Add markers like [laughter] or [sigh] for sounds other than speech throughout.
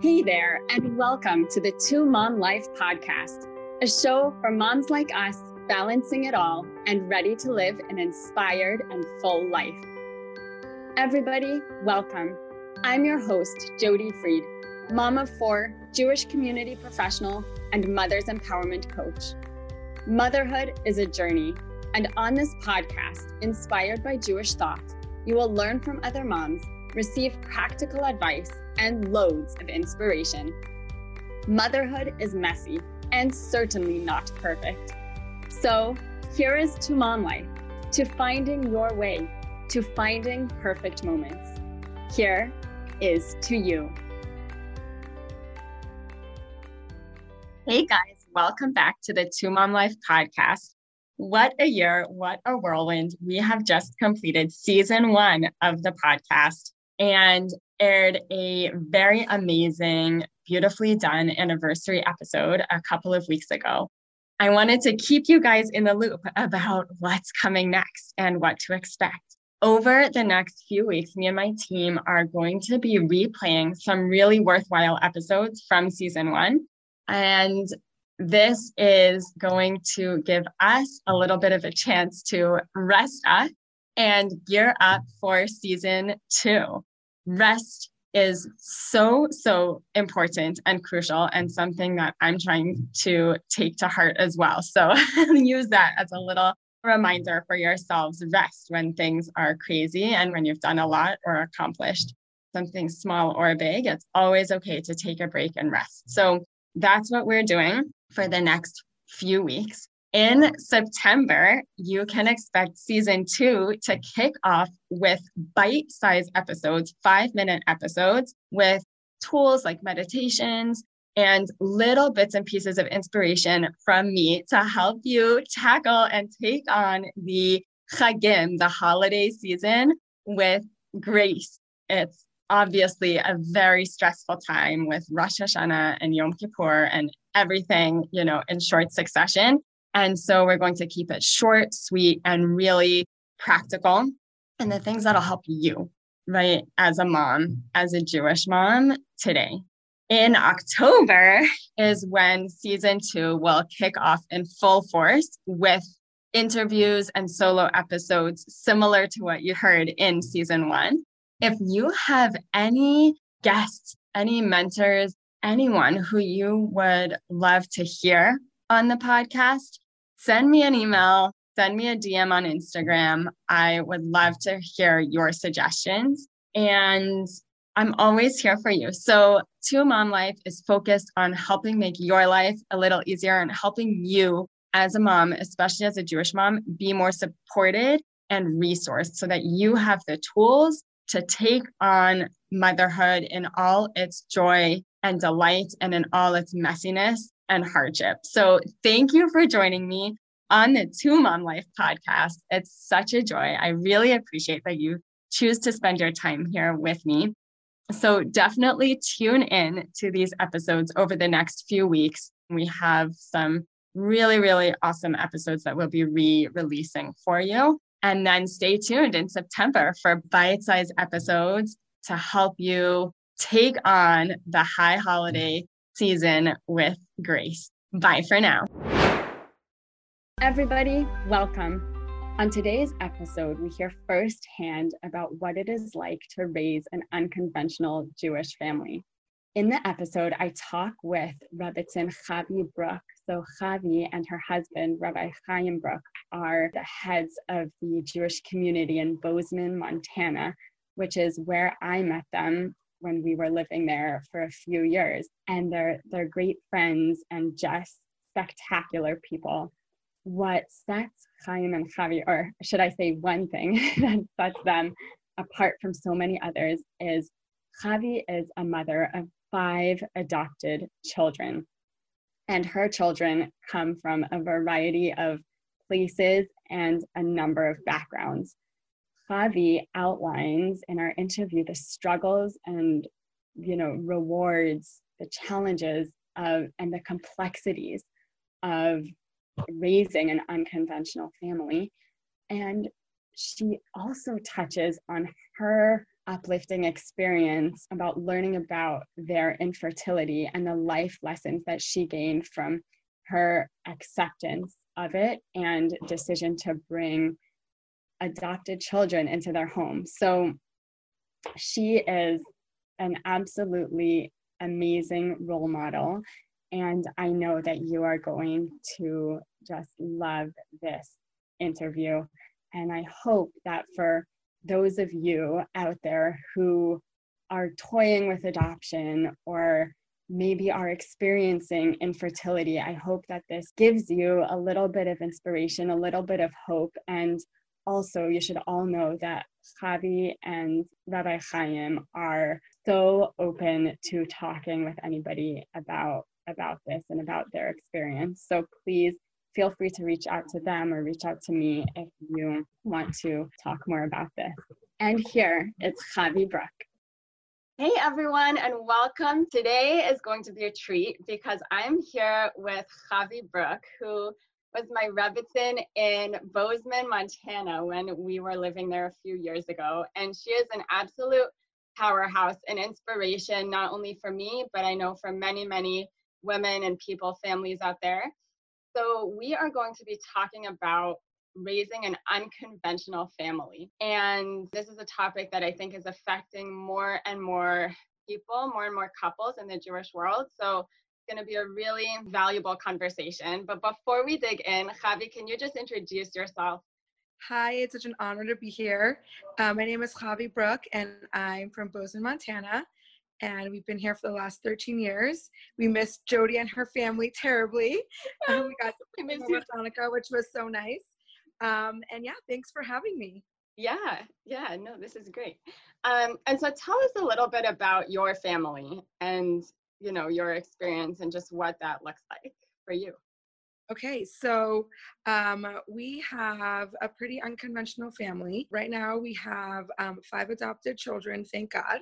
Hey there, and welcome to the Two Mom Life podcast, a show for moms like us balancing it all and ready to live an inspired and full life. Everybody, welcome. I'm your host, Jody Freed, mom of four, Jewish community professional, and mother's empowerment coach. Motherhood is a journey, and on this podcast, inspired by Jewish thought, you will learn from other moms, receive practical advice, and loads of inspiration. Motherhood is messy and certainly not perfect. So, here is to mom life, to finding your way, to finding perfect moments. Here is to you. Hey guys, welcome back to the Two Mom Life podcast. What a year, what a whirlwind. We have just completed season one of the podcast. And aired a very amazing, beautifully done anniversary episode a couple of weeks ago. I wanted to keep you guys in the loop about what's coming next and what to expect. Over the next few weeks, me and my team are going to be replaying some really worthwhile episodes from season one. And this is going to give us a little bit of a chance to rest up and gear up for season two rest is so, so important and crucial, and something that I'm trying to take to heart as well. So [laughs] use that as a little reminder for yourselves rest when things are crazy and when you've done a lot or accomplished something small or big. It's always okay to take a break and rest. So that's what we're doing for the next few weeks. In September, you can expect season two to kick off with bite sized episodes, five minute episodes with tools like meditations and little bits and pieces of inspiration from me to help you tackle and take on the Chagim, the holiday season, with grace. It's obviously a very stressful time with Rosh Hashanah and Yom Kippur and everything, you know, in short succession. And so we're going to keep it short, sweet, and really practical. And the things that'll help you, right, as a mom, as a Jewish mom today. In October is when season two will kick off in full force with interviews and solo episodes similar to what you heard in season one. If you have any guests, any mentors, anyone who you would love to hear on the podcast, send me an email, send me a DM on Instagram. I would love to hear your suggestions. And I'm always here for you. So, Two Mom Life is focused on helping make your life a little easier and helping you as a mom, especially as a Jewish mom, be more supported and resourced so that you have the tools to take on motherhood in all its joy and delight and in all its messiness and hardship. So thank you for joining me on the Two Mom Life podcast. It's such a joy. I really appreciate that you choose to spend your time here with me. So definitely tune in to these episodes over the next few weeks. We have some really, really awesome episodes that we'll be re releasing for you. And then stay tuned in September for bite sized episodes to help you take on the high holiday season with grace. Bye for now. Everybody, welcome. On today's episode, we hear firsthand about what it is like to raise an unconventional Jewish family. In the episode, I talk with Rebbetzin Chavie Bruk. So, Chavie and her husband, Rabbi Chaim Bruk, are the heads of the Jewish community in Bozeman, Montana, which is where I met them when we were living there for a few years. And they're they're great friends and just spectacular people. What sets Chaim and Chavie, or should I say one thing [laughs] that sets them apart from so many others is Chavie is a mother of five adopted children. And her children come from a variety of places and a number of backgrounds. Chavie outlines in our interview the struggles and you know rewards, the challenges of and the complexities of raising an unconventional family. And she also touches on her uplifting experience about learning about their infertility and the life lessons that she gained from her acceptance of it and decision to bring adopted children into their home. So she is an absolutely amazing role model. And I know that you are going to just love this interview. And I hope that for those of you out there who are toying with adoption or maybe are experiencing infertility, I hope that this gives you a little bit of inspiration, a little bit of hope. And also, you should all know that Chavie and Rabbi Chaim are so open to talking with anybody about about this and about their experience. So please feel free to reach out to them or reach out to me if you want to talk more about this. And here it's Chavie Bruk. Hey everyone, and welcome. Today is going to be a treat because I'm here with Chavie Bruk, who was my Rebbetzin in Bozeman, Montana, when we were living there a few years ago. And she is an absolute powerhouse and inspiration, not only for me, but I know for many, many women and people, families out there. So, we are going to be talking about raising an unconventional family. And this is a topic that I think is affecting more and more people, more and more couples in the Jewish world. So, going to be a really valuable conversation. But before we dig in, Chavie, can you just introduce yourself? Hi, it's such an honor to be here. Uh, my name is Chavie Bruk, and I'm from Bozeman, Montana and we've been here for the last 13 years. We missed Jody and her family terribly. [laughs] Um, we got to miss Hanukkah, which was so nice. Um, and yeah, thanks for having me. Yeah, yeah, no, this is great. Um, and so tell us a little bit about your family and you know your experience and just what that looks like for you. Okay, so um, we have a pretty unconventional family. Right now, we have um, five adopted children, thank God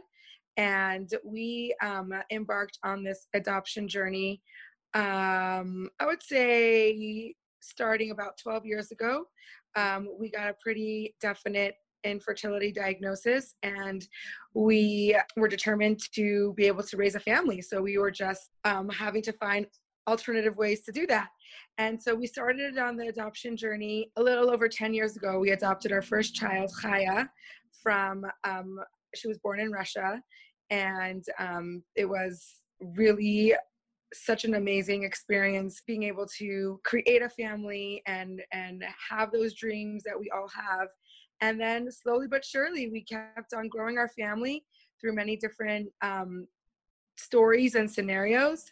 and we um, embarked on this adoption journey. Um, I would say starting about 12 years ago. Um, we got a pretty definite infertility diagnosis and we were determined to be able to raise a family. So we were just um, having to find alternative ways to do that. And so we started on the adoption journey a little over 10 years ago. We adopted our first child, Chaya, from um, she was born in Russia, and um, it was really such an amazing experience being able to create a family and and have those dreams that we all have and then slowly but surely we kept on growing our family through many different um, stories and scenarios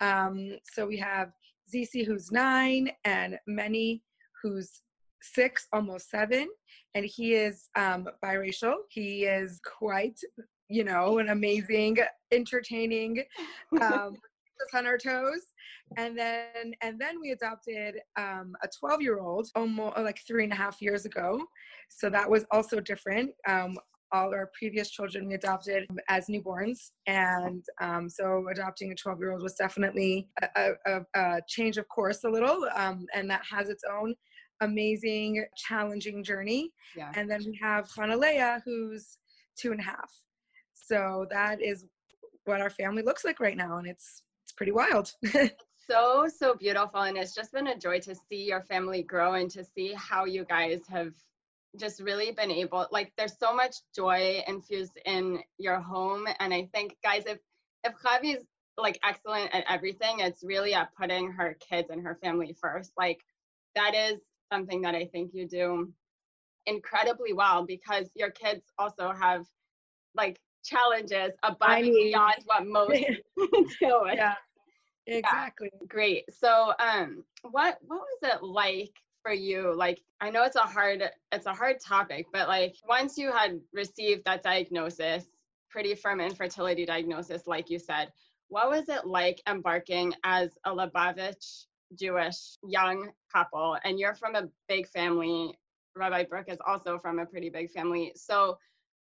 um, so we have Zizi who's nine and Many who's six, almost seven, and he is um, biracial. He is quite, you know, an amazing, entertaining, um, [laughs] on our toes. And then, and then we adopted um, a 12 year old almost like three and a half years ago. So that was also different. Um, all our previous children we adopted as newborns. And um, so adopting a 12 year old was definitely a, a, a, change of course a little. Um, and that has its own amazing, challenging journey. Yeah. And then we have Hanalea, who's two and a half. So that is what our family looks like right now, and it's it's pretty wild. [laughs] so so beautiful, and it's just been a joy to see your family grow and to see how you guys have just really been able. Like, there's so much joy infused in your home, and I think, guys, if if Chavie's like excellent at everything, it's really at putting her kids and her family first. Like, that is something that I think you do incredibly well because your kids also have like challenges above and beyond what most [laughs] do. Yeah, exactly. Yeah, great. So, um, what what was it like for you? Like, I know it's a hard it's a hard topic, but like once you had received that diagnosis, pretty firm infertility diagnosis, like you said, what was it like embarking as a Lubavitch Jewish young couple, and you're from a big family. Rabbi Bruk is also from a pretty big family. So,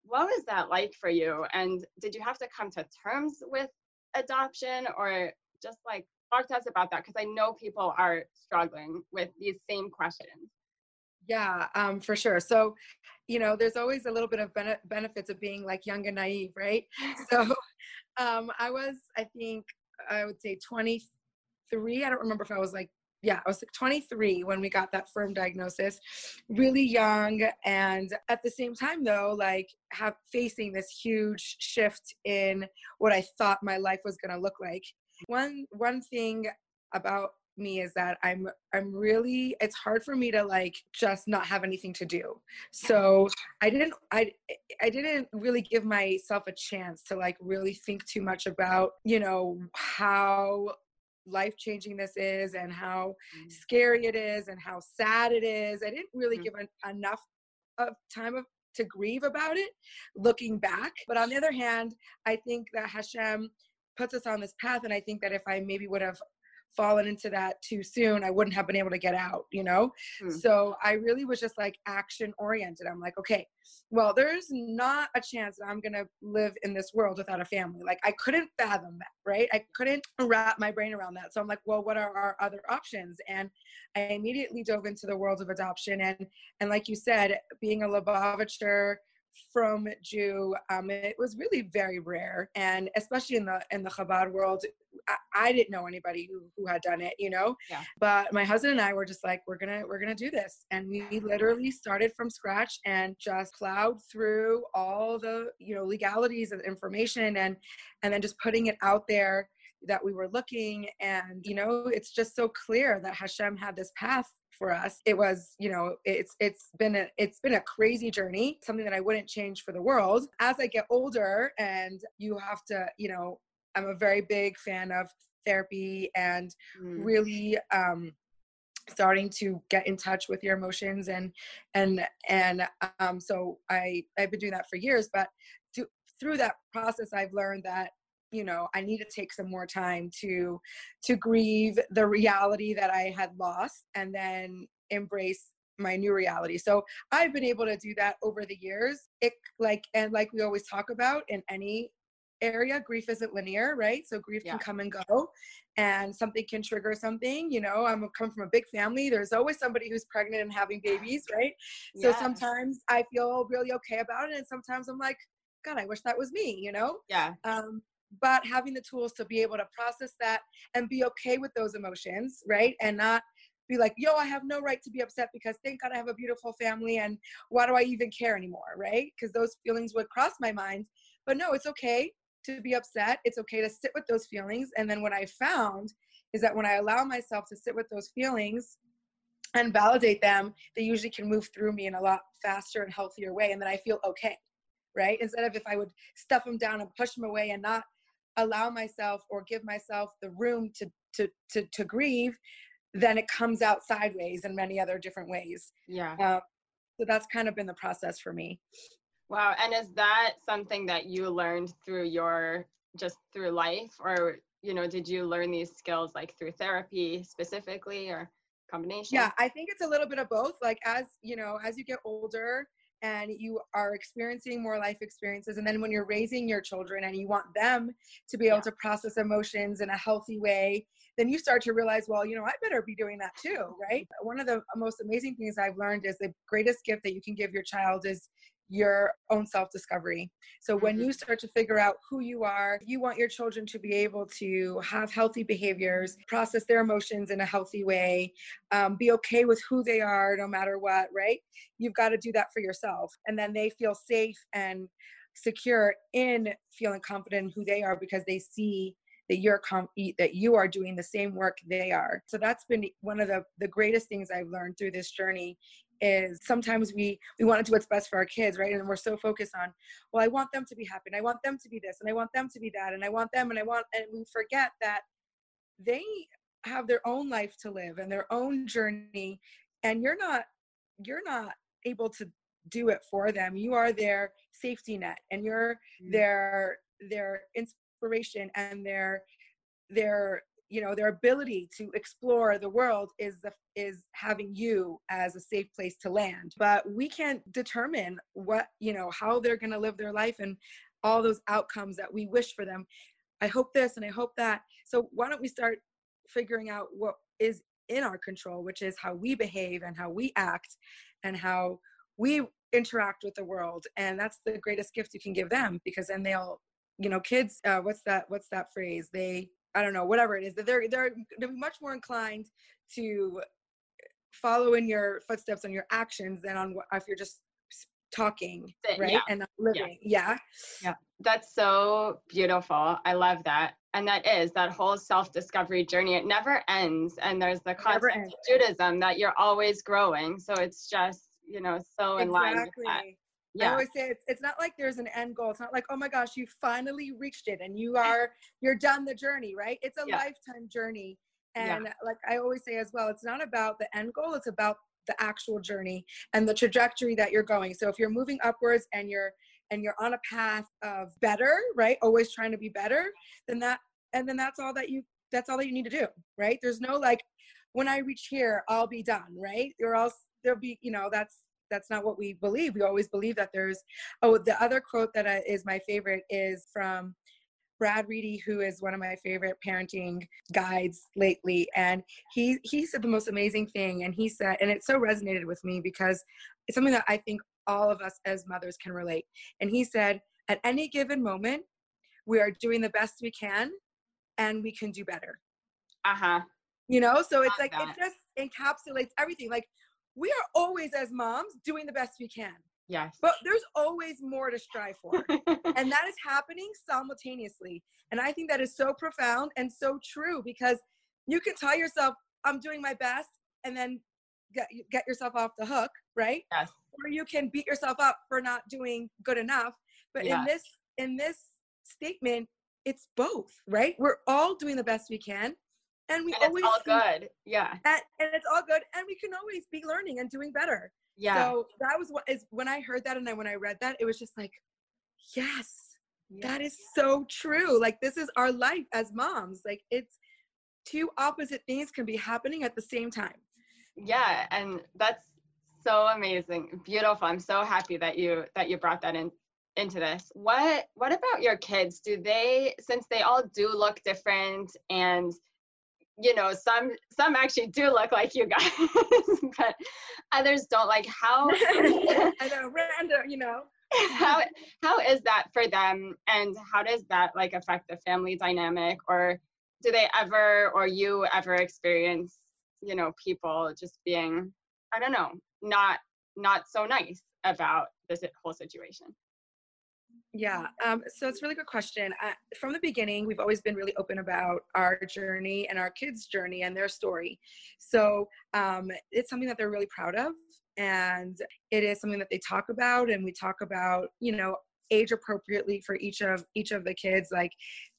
what was that like for you? And did you have to come to terms with adoption, or just like talk to us about that? Because I know people are struggling with these same questions. Yeah, um, for sure. So, you know, there's always a little bit of bene- benefits of being like young and naive, right? [laughs] So um, I was, I think, I would say 23. I don't remember if I was like, yeah, I was like 23 when we got that firm diagnosis, really young. And at the same time, though, like have facing this huge shift in what I thought my life was going to look like. One one thing about me is that I'm I'm really it's hard for me to like just not have anything to do. So I didn't I I didn't really give myself a chance to like really think too much about, you know, how life changing this is and how mm. scary it is and how sad it is. I didn't really mm. give an, enough of time of to grieve about it looking back. But on the other hand, I think that Hashem puts us on this path and I think that if I maybe would have fallen into that too soon, I wouldn't have been able to get out, you know? Mm. So I really was just like action oriented. I'm like, okay, well, there's not a chance that I'm gonna live in this world without a family. Like I couldn't fathom that, right? I couldn't wrap my brain around that. So I'm like, well, what are our other options? And I immediately dove into the world of adoption. And and like you said, being a Lubavitcher, frum Jew, um, it was really very rare, and especially in the in the Chabad world, I, I, didn't know anybody who who had done it, you know. Yeah. But my husband and I were just like, we're gonna we're gonna do this, and we literally started from scratch and just plowed through all the you know legalities and information, and and then just putting it out there that we were looking and you know it's just so clear that hashem had this path for us it was you know it's it's been a it's been a crazy journey something that i wouldn't change for the world as i get older and you have to you know i'm a very big fan of therapy and mm. really um starting to get in touch with your emotions and and and um so i i've been doing that for years but to, through that process i've learned that you know i need to take some more time to to grieve the reality that i had lost and then embrace my new reality. So i've been able to do that over the years. It like and like we always talk about in any area grief isn't linear right? So grief yeah. can come and go and something can trigger something you know i'm come from a big family. There's always somebody who's pregnant and having babies right? Yes. so sometimes i feel really okay about it and sometimes i'm like god i wish that was me you know? Yeah. Um but having the tools to be able to process that and be okay with those emotions, right? And not be like, yo, I have no right to be upset because thank God I have a beautiful family and why do I even care anymore, right? Because those feelings would cross my mind. But no, it's okay to be upset. It's okay to sit with those feelings. And then what I found is that when I allow myself to sit with those feelings and validate them, they usually can move through me in a lot faster and healthier way. And then I feel okay, right? Instead of if I would stuff them down and push them away and not allow myself or give myself the room to to to, to grieve then it comes out sideways in many other different ways. Yeah. Uh, so that's kind of been the process for me. Wow and is that something that you learned through your just through life? Or you know did you learn these skills like through therapy specifically or combination? Yeah i think it's a little bit of both. Like as you know as you get older and you are experiencing more life experiences. And then when you're raising your children and you want them to be able yeah. to process emotions in a healthy way, then you start to realize, well, you know, I better be doing that too, right? One of the most amazing things I've learned is the greatest gift that you can give your child is your own self discovery. So when mm-hmm. you start to figure out who you are, you want your children to be able to have healthy behaviors, process their emotions in a healthy way, um, be okay with who they are no matter what, right? You've got to do that for yourself. And then they feel safe and secure in feeling confident in who they are because they see that you're com- that you are doing the same work they are so that's been one of the the greatest things i've learned through this journey is sometimes we we want to do what's best for our kids right and we're so focused on well i want them to be happy and i want them to be this and i want them to be that and i want them and i want and we forget that they have their own life to live and their own journey and you're not you're not able to do it for them you are their safety net and you're mm-hmm. their their inspiration and their their you know their ability to explore the world is the is having you as a safe place to land. But we can't determine what you know how they're going to live their life and all those outcomes that we wish for them. I hope this and i hope that. So why don't we start figuring out what is in our control which is how we behave and how we act and how we interact with the world. And that's the greatest gift you can give them because then they'll you know kids uh, what's that what's that phrase? They i don't know whatever it is that they're they're they're much more inclined to follow in your footsteps on your actions than on if you're just talking right yeah. and living yeah. yeah. Yeah. That's so beautiful i love that and that is that whole self-discovery journey it never ends and there's the concept of judaism that you're always growing so it's just you know so in line with that yeah. I always say it's, it's not like there's an end goal. It's not like, oh my gosh, you finally reached it and you are, you're done the journey, right? It's a yeah. lifetime journey. And yeah. like I always say as well, it's not about the end goal, it's about the actual journey and the trajectory that you're going. So if you're moving upwards and you're and you're on a path of better, right? Always trying to be better, then that and then that's all that you that's all that you need to do, right? There's no like when I reach here, I'll be done, right? Or else there'll be, you know, that's that's not what we believe. We always believe that there's oh the other quote that is my favorite is from Brad Reedy, who is one of my favorite parenting guides lately, and he he said the most amazing thing, and he said, and it so resonated with me because it's something that I think all of us as mothers can relate. And he said, at any given moment, we are doing the best we can, and we can do better. Uh huh. You know, so it's like that. it just encapsulates everything. Like we are always as moms doing the best we can. Yes. But there's always more to strive for. [laughs] and that is happening simultaneously. And I think that is so profound and so true because you can tell yourself, I'm doing my best, and then get, get yourself off the hook, right? Yes. Or you can beat yourself up for not doing good enough. But yes. in this in this statement, it's both, right? We're all doing the best we can. And we and always all good. Yeah. And, and it's all good. And we can always be learning and doing better. Yeah. So that was what is when I heard that and then when I read that, it was just like, yes, yeah. that is so true. Like this is our life as moms. Like it's two opposite things can be happening at the same time. Yeah, and that's so amazing. Beautiful. I'm so happy that you that you brought that in into this. What what about your kids? Do they since they all do look different and you know some some actually do look like you guys [laughs] but others don't. Like how [laughs] i know [laughs] random you know. How how is that for them? And how does that like affect the family dynamic? Or do they ever or you ever experience you know people just being i don't know not not so nice about this whole situation yeah, um, so it's a really good question. Uh, from the beginning, we've always been really open about our journey and our kids' journey and their story. So um, it's something that they're really proud of, and it is something that they talk about, and we talk about, you know, age appropriately for each of each of the kids, like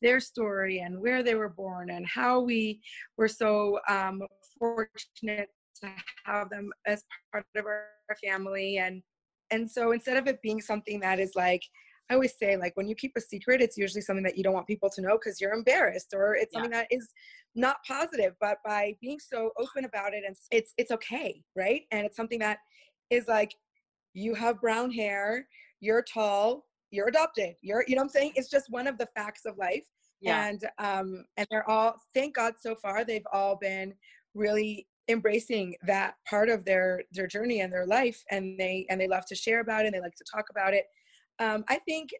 their story and where they were born and how we were so um, fortunate to have them as part of our family and and so instead of it being something that is like I always say, like, when you keep a secret, it's usually something that you don't want people to know because you're embarrassed or it's yeah. something that is not positive. But by being so open about it, and it's it's okay, right? And it's something that is like, you have brown hair, you're tall, you're adopted, you're, you know, what I'm saying it's just one of the facts of life. Yeah. And um, and they're all, thank God, so far they've all been really embracing that part of their their journey and their life and they and they love to share about it and they like to talk about it um, I think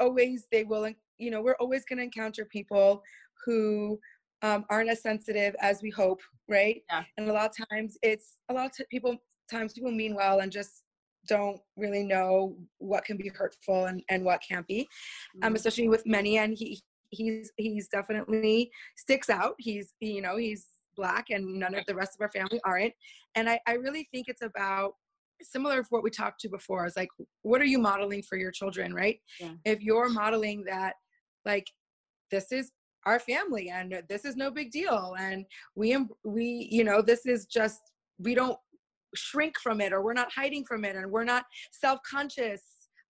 always they will, you know, we're always going to encounter people who um, aren't as sensitive as we hope, right? Yeah. And a lot of times it's a lot of t- people times people mean well and just don't really know what can be hurtful and, and what can't be. Um, mm-hmm. Um, especially with many and he he's he's definitely sticks out. He's you know, he's black and none of the rest of our family aren't. And I, I really think it's about similar to what we talked to before. Is like what are you modeling for your children right? Yeah. if you're modeling that like this is our family and this is no big deal and we we you know this is just we don't shrink from it or we're not hiding from it and we're not self-conscious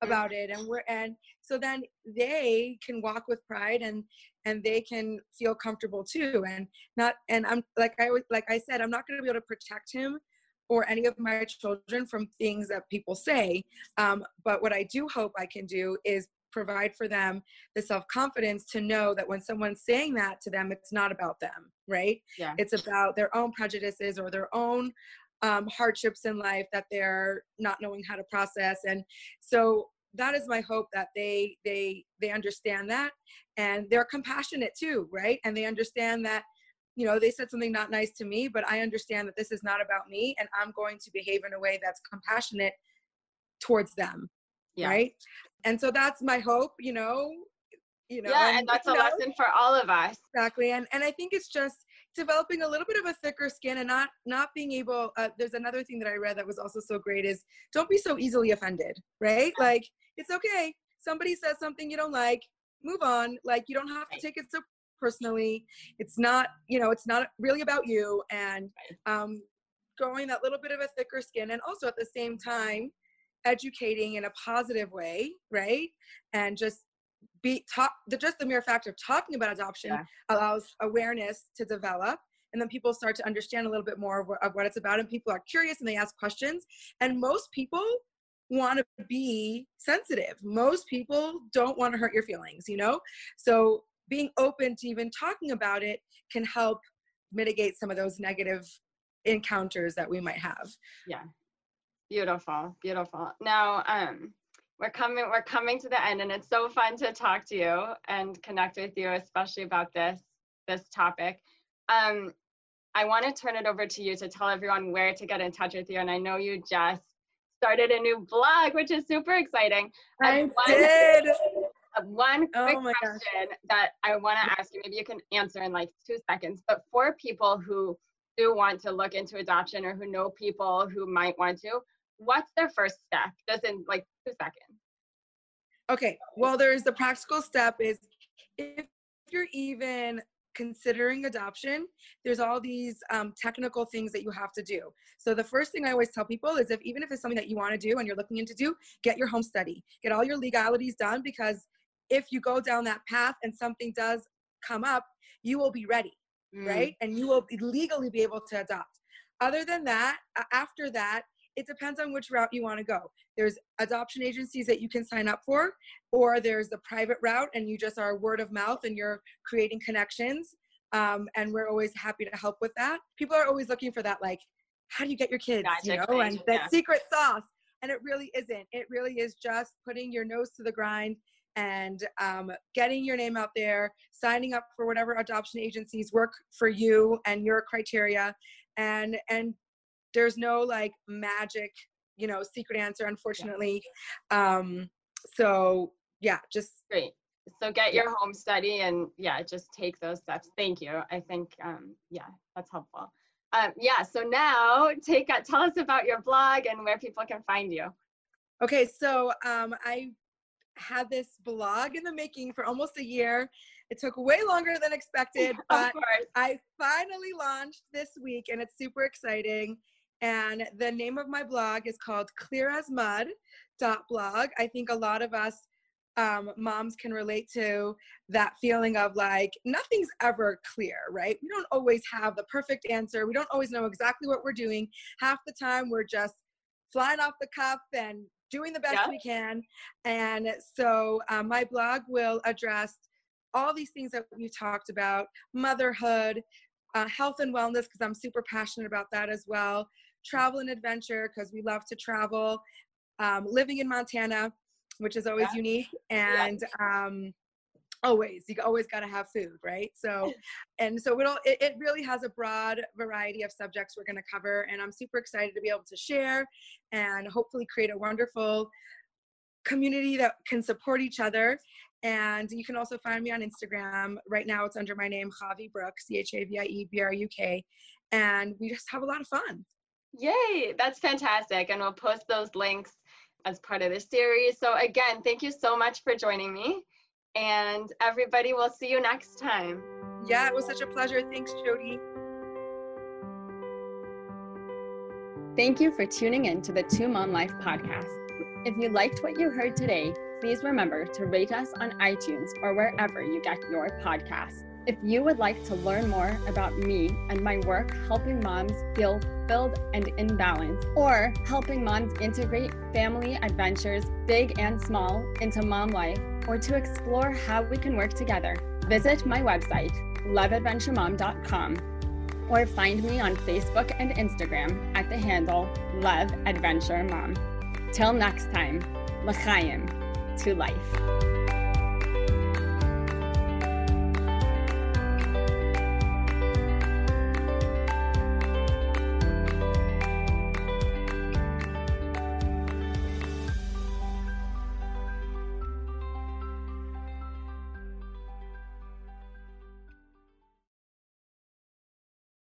about it and we're and so then they can walk with pride and and they can feel comfortable too and not and i'm like i was like i said i'm not going to be able to protect him or any of my children from things that people say. Um, but what I do hope I can do is provide for them the self confidence to know that when someone's saying that to them, it's not about them, right? Yeah. It's about their own prejudices or their own um, hardships in life that they're not knowing how to process and so that is my hope that they they they understand that and they're compassionate too right and they understand that you know they said something not nice to me but i understand that this is not about me and i'm going to behave in a way that's compassionate towards them yeah. right? And so that's my hope you know you know yeah and, and that's a know, lesson for all of us. Exactly and and i think it's just developing a little bit of a thicker skin and not not being able uh, there's another thing that i read that was also so great is don't be so easily offended right? Like it's okay. Somebody says something you don't like move on. Like you don't have to take it so personally. It's not you know it's not really about you and um growing that little bit of a thicker skin and also at the same time educating in a positive way right? And just be talk the just the mere fact of talking about adoption yeah. allows awareness to develop and then people start to understand a little bit more of what, of what it's about and people are curious and they ask questions and most people want to be sensitive. Most people don't want to hurt your feelings you know? So being open to even talking about it can help mitigate some of those negative encounters that we might have. Yeah. Beautiful beautiful. Now um we're coming we're coming to the end and it's so fun to talk to you and connect with you especially about this this topic. Um i want to turn it over to you to tell everyone where to get in touch with you and i know you just started a new blog which is super exciting. I did one oh quick oh question gosh. that i want to ask you maybe you can answer in like two seconds but for people who do want to look into adoption or who know people who might want to what's their first step? Just in like two seconds. Okay well there's the practical step is if you're even considering adoption there's all these um, technical things that you have to do. So the first thing i always tell people is if even if it's something that you want to do and you're looking into do get your home study. Get all your legalities done because if you go down that path and something does come up you will be ready mm. right and you will legally be able to adopt other than that after that it depends on which route you want to go. There's adoption agencies that you can sign up for, or there's the private route, and you just are word of mouth and you're creating connections. Um, and we're always happy to help with that. People are always looking for that, like, how do you get your kids, you know, and that yeah. secret sauce. And it really isn't. It really is just putting your nose to the grind and um, getting your name out there, signing up for whatever adoption agencies work for you and your criteria, and and there's no like magic you know secret answer unfortunately. Yeah. um so yeah just great. So get your yeah. home study and yeah just take those steps. Thank you. I think um yeah that's helpful. Um yeah so now take uh, tell us about your blog and where people can find you. Okay so um i had this blog in the making for almost a year it took way longer than expected [laughs] but i finally launched this week and it's super exciting and the name of my blog is called Clear as Mud blog. I think a lot of us um, moms can relate to that feeling of like nothing's ever clear, right? We don't always have the perfect answer. We don't always know exactly what we're doing. Half the time we're just flying off the cuff and doing the best yeah. we can. And so um, my blog will address all these things that we've talked about motherhood, uh, health and wellness, because I'm super passionate about that as well, travel and adventure because we love to travel. Um, living in Montana, which is always yeah. unique, and yeah. um, always you always got to have food, right? So, [laughs] and so it'll, it it really has a broad variety of subjects we're going to cover, and I'm super excited to be able to share and hopefully create a wonderful community that can support each other. And you can also find me on Instagram. Right now, it's under my name, Chavie Bruks C H A V I E B R U K. And we just have a lot of fun. Yay, that's fantastic. And we'll post those links as part of the series. So, again, thank you so much for joining me. And everybody, we'll see you next time. Yeah, it was such a pleasure. Thanks, Jody. Thank you for tuning in to the Two Mom Life podcast. If you liked what you heard today, please remember to rate us on iTunes or wherever you get your podcasts. If you would like to learn more about me and my work helping moms feel filled and in balance, or helping moms integrate family adventures, big and small, into mom life, or to explore how we can work together, visit my website, loveadventuremom.com, or find me on Facebook and Instagram at the handle Love Adventure Mom. Till next time, l'chaim, to life.